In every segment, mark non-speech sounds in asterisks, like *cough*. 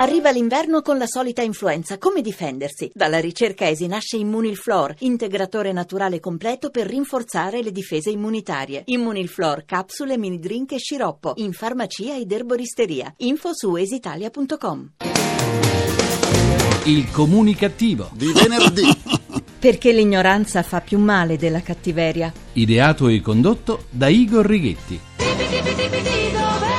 Arriva l'inverno con la solita influenza. Come difendersi? Dalla ricerca ESI nasce Immunilflor, integratore naturale completo per rinforzare le difese immunitarie. Immunilflor, capsule, mini drink e sciroppo. In farmacia ed erboristeria. Info su esitalia.com. Il comunicativo. di venerdì. *laughs* Perché l'ignoranza fa più male della cattiveria. Ideato e condotto da Igor Righetti. Dove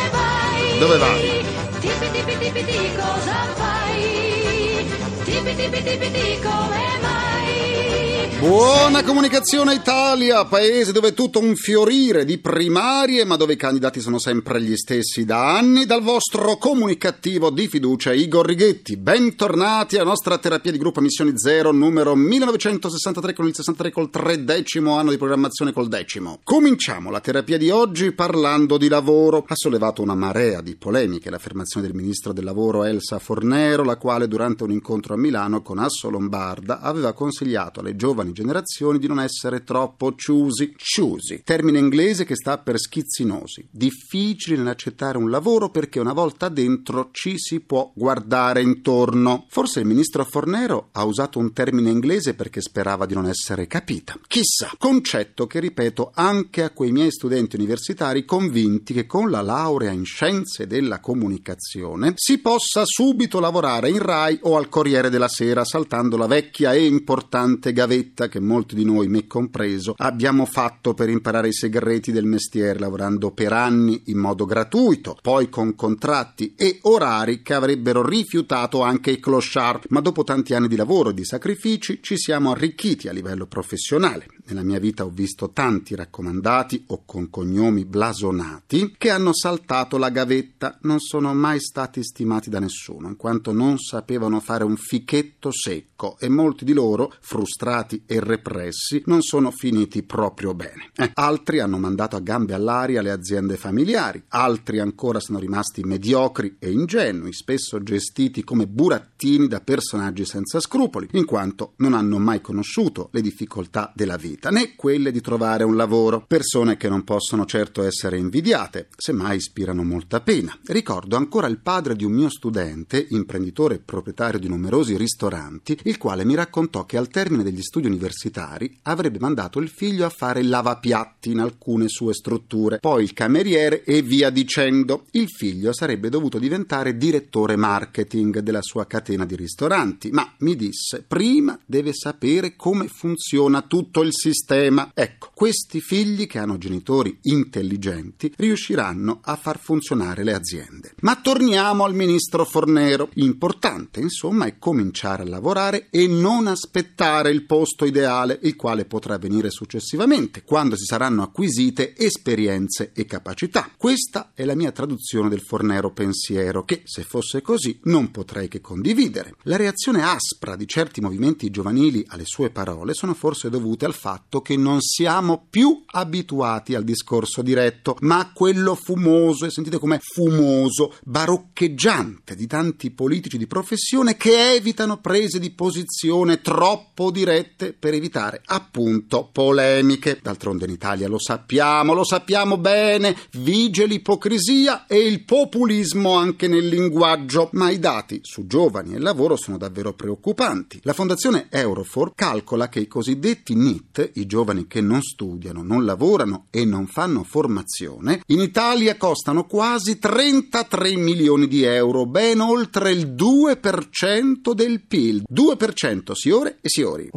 vai? Dove vai? Tipi tipi tipi ti cosa fai? Tipi tipi tipi ti come mai? Buona comunicazione Italia, paese dove tutto un fiorire di primarie, ma dove i candidati sono sempre gli stessi da anni, dal vostro comunicativo di fiducia Igor Righetti. Bentornati alla nostra terapia di gruppo Missioni Zero numero 1963 con il 63 col tredecimo anno di programmazione col decimo. Cominciamo la terapia di oggi parlando di lavoro. Ha sollevato una marea di polemiche l'affermazione del ministro del lavoro Elsa Fornero, la quale durante un incontro a Milano con Asso Lombarda aveva consigliato alle giovani generazioni di non essere troppo choosy. Choosy, termine inglese che sta per schizzinosi, difficili nell'accettare un lavoro perché una volta dentro ci si può guardare intorno. Forse il ministro Fornero ha usato un termine inglese perché sperava di non essere capita. Chissà, concetto che ripeto anche a quei miei studenti universitari convinti che con la laurea in scienze della comunicazione si possa subito lavorare in RAI o al Corriere della Sera saltando la vecchia e importante gavetta che molti di noi, me compreso, abbiamo fatto per imparare i segreti del mestiere lavorando per anni in modo gratuito, poi con contratti e orari che avrebbero rifiutato anche i clochard, ma dopo tanti anni di lavoro e di sacrifici ci siamo arricchiti a livello professionale. Nella mia vita ho visto tanti raccomandati o con cognomi blasonati che hanno saltato la gavetta, non sono mai stati stimati da nessuno, in quanto non sapevano fare un fichetto secco e molti di loro, frustrati e repressi, non sono finiti proprio bene. Eh, altri hanno mandato a gambe all'aria le aziende familiari, altri ancora sono rimasti mediocri e ingenui, spesso gestiti come burattini da personaggi senza scrupoli, in quanto non hanno mai conosciuto le difficoltà della vita, né quelle di trovare un lavoro. Persone che non possono certo essere invidiate, semmai ispirano molta pena. Ricordo ancora il padre di un mio studente, imprenditore e proprietario di numerosi ristoranti, il quale mi raccontò che al termine degli studi universitari avrebbe mandato il figlio a fare lavapiatti in alcune sue strutture, poi il cameriere e via dicendo. Il figlio sarebbe dovuto diventare direttore marketing della sua catena di ristoranti, ma mi disse prima deve sapere come funziona tutto il sistema. Ecco, questi figli che hanno genitori intelligenti riusciranno a far funzionare le aziende. Ma torniamo al ministro Fornero. Importante, insomma, è cominciare a lavorare e non aspettare il posto ideale, il quale potrà venire successivamente, quando si saranno acquisite esperienze e capacità. Questa è la mia traduzione del Fornero pensiero, che, se fosse così, non potrei che condividere. La reazione aspra di certi movimenti giovanili alle sue parole sono forse dovute al fatto che non siamo più abituati al discorso diretto, ma a quello fumoso, e sentite com'è fumoso, baroccheggiante di tanti politici di professione che evitano prese di posizione troppo dirette per evitare appunto polemiche. D'altronde in Italia lo sappiamo, lo sappiamo bene, vige l'ipocrisia e il populismo anche nel linguaggio, ma i dati su giovani e lavoro sono davvero preoccupanti. La fondazione Eurofor calcola che i cosiddetti NIT, i giovani che non studiano, non lavorano e non fanno formazione, in Italia costano quasi 33 milioni di euro, ben oltre il 2% del PIL. 2% signore e signori.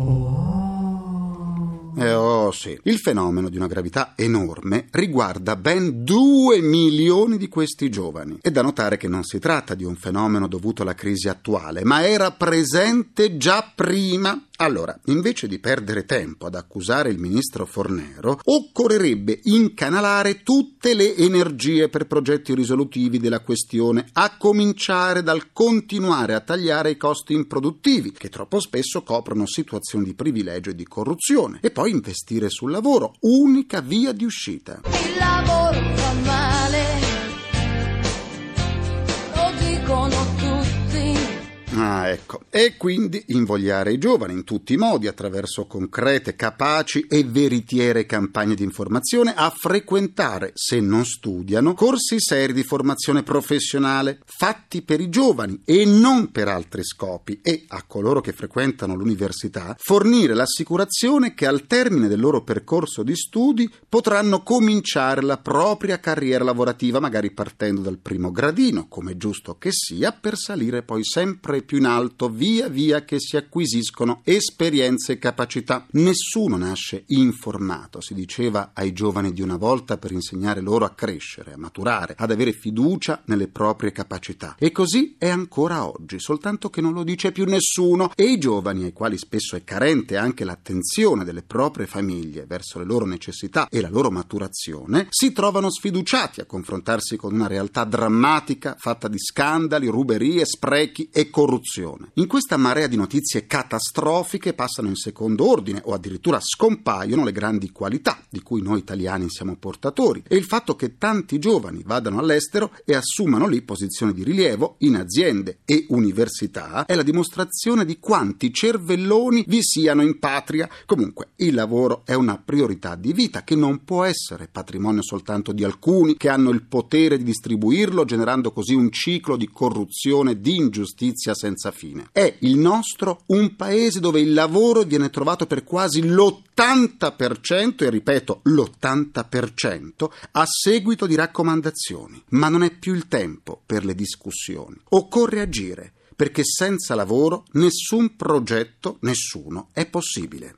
Eh oh sì, il fenomeno di una gravità enorme riguarda ben 2 milioni di questi giovani. È da notare che non si tratta di un fenomeno dovuto alla crisi attuale, ma era presente già prima. Allora, invece di perdere tempo ad accusare il ministro Fornero, occorrerebbe incanalare tutte le energie per progetti risolutivi della questione, a cominciare dal continuare a tagliare i costi improduttivi, che troppo spesso coprono situazioni di privilegio e di corruzione, e poi investire sul lavoro, unica via di uscita. Il lavoro Ah, ecco. E quindi invogliare i giovani in tutti i modi, attraverso concrete, capaci e veritiere campagne di informazione, a frequentare, se non studiano, corsi seri di formazione professionale, fatti per i giovani e non per altri scopi, e a coloro che frequentano l'università fornire l'assicurazione che al termine del loro percorso di studi potranno cominciare la propria carriera lavorativa, magari partendo dal primo gradino, come è giusto che sia, per salire poi sempre più in alto via via che si acquisiscono esperienze e capacità. Nessuno nasce informato, si diceva ai giovani di una volta per insegnare loro a crescere, a maturare, ad avere fiducia nelle proprie capacità. E così è ancora oggi, soltanto che non lo dice più nessuno e i giovani, ai quali spesso è carente anche l'attenzione delle proprie famiglie verso le loro necessità e la loro maturazione, si trovano sfiduciati a confrontarsi con una realtà drammatica fatta di scandali, ruberie, sprechi e corruzione. In questa marea di notizie catastrofiche passano in secondo ordine o addirittura scompaiono le grandi qualità di cui noi italiani siamo portatori e il fatto che tanti giovani vadano all'estero e assumano lì posizioni di rilievo in aziende e università è la dimostrazione di quanti cervelloni vi siano in patria. Comunque, il lavoro è una priorità di vita che non può essere patrimonio soltanto di alcuni che hanno il potere di distribuirlo, generando così un ciclo di corruzione, di ingiustizia senza fine. È il nostro un paese dove il lavoro viene trovato per quasi l'80%, e ripeto l'80%, a seguito di raccomandazioni. Ma non è più il tempo per le discussioni. Occorre agire perché senza lavoro nessun progetto, nessuno è possibile.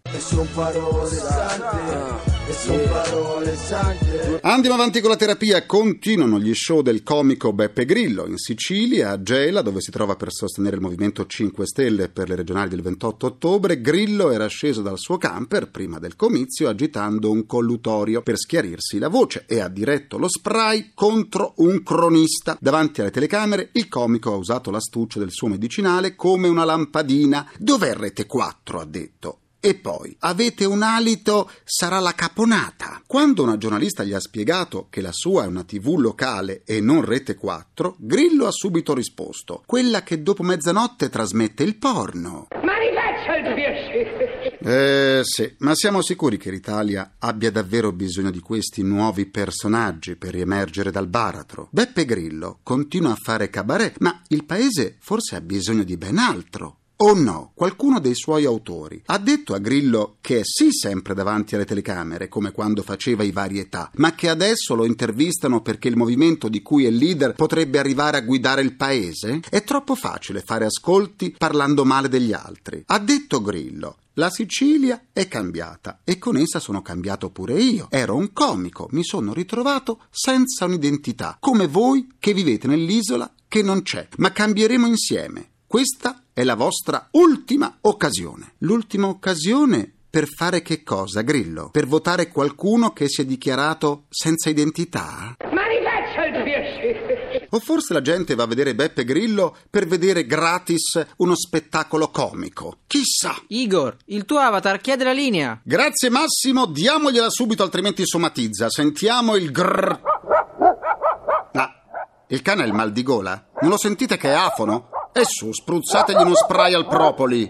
Andiamo avanti con la terapia. Continuano gli show del comico Beppe Grillo in Sicilia, a Gela, dove si trova per sostenere il Movimento 5 Stelle per le regionali del 28 ottobre. Grillo era sceso dal suo camper prima del comizio agitando un collutorio per schiarirsi la voce e ha diretto lo spray contro un cronista. Davanti alle telecamere il comico ha usato l'astuccio del suo medicinale come una lampadina. Dov'è Rete 4? ha detto. E poi, avete un alito, sarà la caponata. Quando una giornalista gli ha spiegato che la sua è una tv locale e non Rete 4, Grillo ha subito risposto: quella che dopo mezzanotte trasmette il porno. Ma rifaccia il piacere. Eh sì, ma siamo sicuri che l'Italia abbia davvero bisogno di questi nuovi personaggi per riemergere dal baratro? Beppe Grillo continua a fare cabaret, ma il paese forse ha bisogno di ben altro. O no, qualcuno dei suoi autori ha detto a Grillo che è sì sempre davanti alle telecamere, come quando faceva i varietà, ma che adesso lo intervistano perché il movimento di cui è leader potrebbe arrivare a guidare il paese? È troppo facile fare ascolti parlando male degli altri. Ha detto Grillo. La Sicilia è cambiata e con essa sono cambiato pure io. Ero un comico, mi sono ritrovato senza un'identità, come voi che vivete nell'isola che non c'è, ma cambieremo insieme. Questa è la vostra ultima occasione. L'ultima occasione per fare che cosa, Grillo? Per votare qualcuno che si è dichiarato senza identità? Ma rifaccia il piacere. O forse la gente va a vedere Beppe Grillo per vedere gratis uno spettacolo comico? Chissà! Igor, il tuo avatar chiede la linea. Grazie Massimo, diamogliela subito altrimenti somatizza. Sentiamo il grrr. Ah, il cane ha il mal di gola? Non lo sentite che è afono? E su, spruzzategli uno spray al propoli.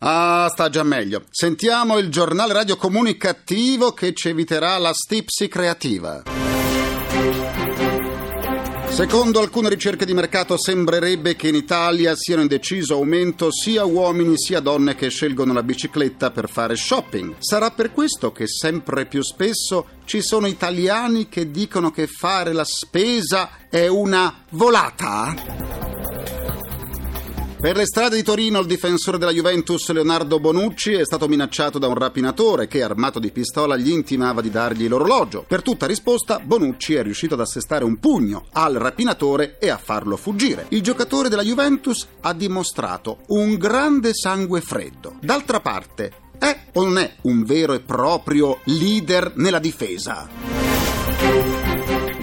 Ah, sta già meglio. Sentiamo il giornale radio comunicativo che ci eviterà la stipsi creativa. Secondo alcune ricerche di mercato sembrerebbe che in Italia siano in deciso aumento sia uomini sia donne che scelgono la bicicletta per fare shopping. Sarà per questo che sempre più spesso ci sono italiani che dicono che fare la spesa è una volata? Per le strade di Torino il difensore della Juventus Leonardo Bonucci è stato minacciato da un rapinatore che, armato di pistola, gli intimava di dargli l'orologio. Per tutta risposta, Bonucci è riuscito ad assestare un pugno al rapinatore e a farlo fuggire. Il giocatore della Juventus ha dimostrato un grande sangue freddo. D'altra parte, è o non è un vero e proprio leader nella difesa?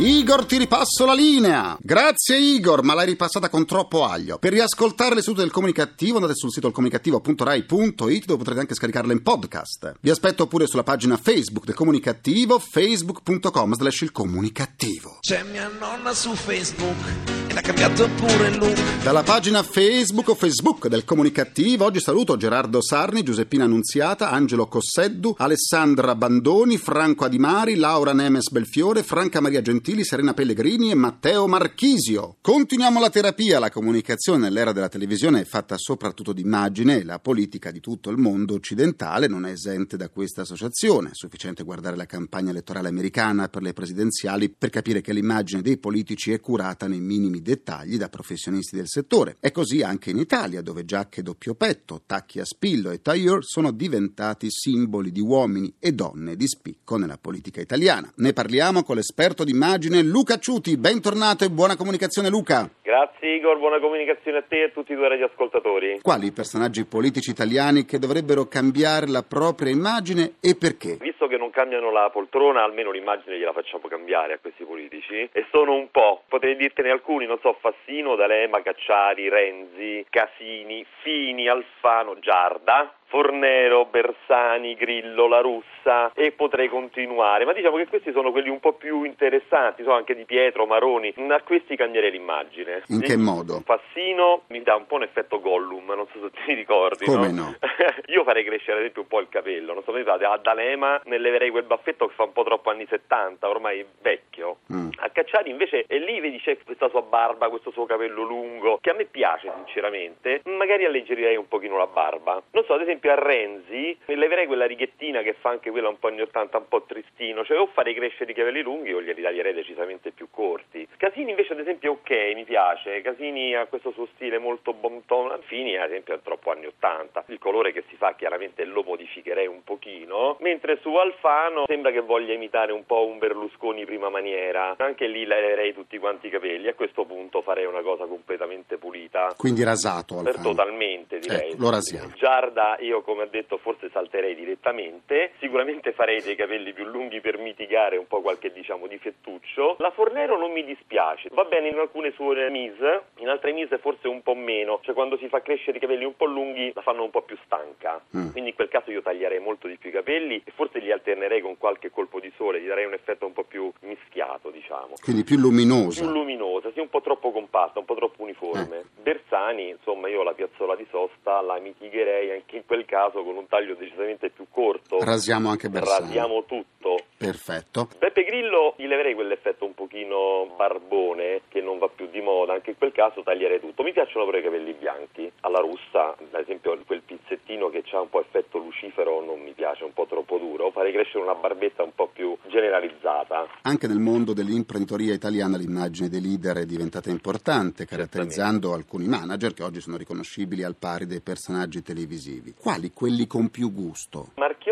Igor, ti ripasso la linea. Grazie Igor, ma l'hai ripassata con troppo aglio. Per riascoltare le sedute del comunicativo andate sul sito comunicativo.rai.it dove potrete anche scaricarle in podcast. Vi aspetto pure sulla pagina Facebook del comunicativo facebook.com slash il comunicativo. C'è mia nonna su Facebook e ha cambiato pure look. Dalla pagina Facebook o Facebook del Comunicativo oggi saluto Gerardo Sarni, Giuseppina Annunziata, Angelo Cosseddu, Alessandra Bandoni, Franco Adimari, Laura Nemes Belfiore, Franca Maria Gentili, Serena Pellegrini e Matteo Marchisio. Continuiamo la terapia, la comunicazione nell'era della televisione è fatta soprattutto di immagine e la politica di tutto il mondo occidentale non è esente da questa associazione. È sufficiente guardare la campagna elettorale americana per le presidenziali per capire che l'immagine dei politici è curata nei minimi dettagli da professionisti del settore. È così anche in Italia, dove giacche doppio petto, tacchi a spillo e tailleur sono diventati simboli di uomini e donne di spicco nella politica italiana. Ne parliamo con l'esperto d'immagine Luca Ciuti. Bentornato e buona comunicazione Luca. Grazie Igor, buona comunicazione a te e a tutti i tuoi radioascoltatori. Quali i personaggi politici italiani che dovrebbero cambiare la propria immagine e perché? Visto che non cambiano la poltrona, almeno l'immagine gliela facciamo cambiare a questi politici. E sono un po', potrei dirtene alcuni, non so, Fassino, D'Alema, Cacciari, Renzi, Casini, Fini, Alfano, Giarda. Fornero, Bersani, Grillo, La Russa e potrei continuare, ma diciamo che questi sono quelli un po' più interessanti, so anche di Pietro, Maroni, a questi cambierei l'immagine. In che modo? Fassino mi dà un po' un effetto Gollum, non so se ti ricordi. Come no? no? *laughs* Io farei crescere ad esempio un po' il capello, non so se a D'Alema ne leverei quel baffetto che fa un po' troppo anni 70, ormai vecchio. Mm. A Cacciari invece, e lì vedi c'è questa sua barba, questo suo capello lungo, che a me piace sinceramente, magari alleggerirei un pochino la barba. Non so, ad esempio a Renzi leverei quella righettina che fa anche quella un po' anni 80, un po' tristino, cioè o farei crescere i capelli lunghi o glieli taglierei decisamente più corti. Casini invece ad esempio ok, mi piace, Casini ha questo suo stile molto bon ton, Fini ad esempio è troppo anni 80, il colore che si fa chiaramente lo modificherei un pochino, mentre su Alfano sembra che voglia imitare un po' un Berlusconi prima maniera, anche lì leverei tutti quanti i capelli, a questo punto farei una cosa completamente pulita. Quindi rasato Per Alfano. totalmente direi. Ecco, lo rasiamo. Giarda io come ho detto forse salterei direttamente, sicuramente farei dei capelli più lunghi per mitigare un po' qualche diciamo difettuccio. La Fornero non mi dispiace, va bene in alcune sue mise, in altre mise forse un po' meno, cioè quando si fa crescere i capelli un po' lunghi la fanno un po' più stanca, Mm. quindi in quel caso io taglierei molto di più i capelli e forse li alternerei con qualche colpo di sole, gli darei un effetto un po' più mischiato diciamo Quindi più luminosa. più luminosa, sì, un po' troppo compatta, un po' troppo uniforme. Bersani, insomma, io la piazzola di sosta la mitigherei anche in quel caso con un taglio decisamente più corto. Rasiamo anche Bersani. Rasiamo tutto. Perfetto. Beppe Grillo gli leverei quell'effetto un pochino barbone che non va più di moda, anche in quel caso taglierei tutto. Mi piacciono però i capelli bianchi. Alla russa, ad esempio, quel pizzettino che ha un po' effetto lucifero non mi piace, un po' troppo duro. Farei crescere una barbetta un po' più generalizzata. Anche nel mondo dell'imprenditoria italiana l'immagine dei leader è diventata importante, caratterizzando alcuni manager che oggi sono riconoscibili al pari dei personaggi televisivi. Quali quelli con più gusto?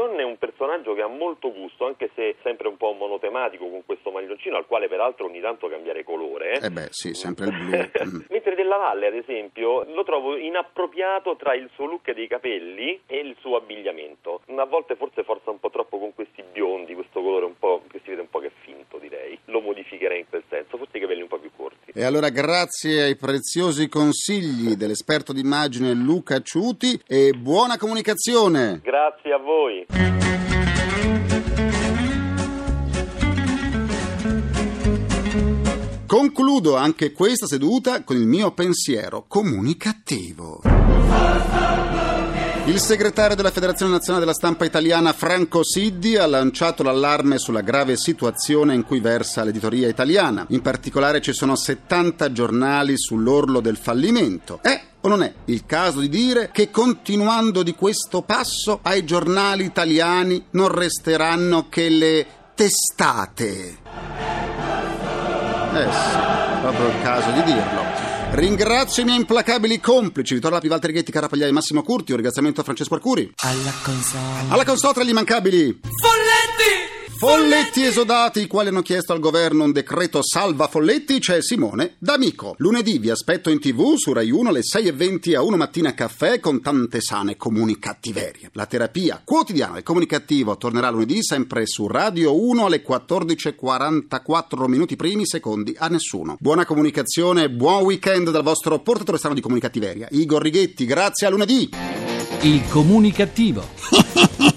Marchionne è un personaggio che ha molto gusto, anche se sempre un po' monotematico con questo maglioncino, al quale peraltro ogni tanto cambiare colore. Eh beh, sì, sempre il blu. *laughs* Mm. Mentre Della Valle, ad esempio, lo trovo inappropriato tra il suo look dei capelli e il suo abbigliamento. A volte forse forza un po' troppo con questi biondi, questo colore un po' che si vede un po' che è finto, direi. Lo modificherei in quel senso, forse i capelli un po' più corti. E allora grazie ai preziosi consigli dell'esperto d'immagine Luca Ciuti e buona comunicazione! Grazie a voi. Concludo anche questa seduta con il mio pensiero comunicativo. Il segretario della Federazione Nazionale della Stampa Italiana Franco Siddi ha lanciato l'allarme sulla grave situazione in cui versa l'editoria italiana. In particolare ci sono 70 giornali sull'orlo del fallimento. È o non è il caso di dire che continuando di questo passo ai giornali italiani non resteranno che le testate? Eh sì, proprio il caso di dirlo. Ringrazio i miei implacabili complici, Vittorio Lapi, Walter Ghetti, Carapagliai, Massimo Curti, un ringraziamento a Francesco Arcuri. Alla console. Alla consotra gli immancabili Folletti! Folletti esodati, i quali hanno chiesto al governo un decreto salva Folletti, c'è Simone D'Amico. Lunedì vi aspetto in tv su Rai 1 alle 6.20 a 1 mattina caffè con tante sane comunicattiverie. La terapia quotidiana del comunicativo tornerà lunedì sempre su Radio 1 alle 14.44 minuti primi secondi a nessuno. Buona comunicazione, buon weekend dal vostro portatore strano di comunicattiveria, Igor Righetti. Grazie a lunedì. Il comunicativo. *laughs*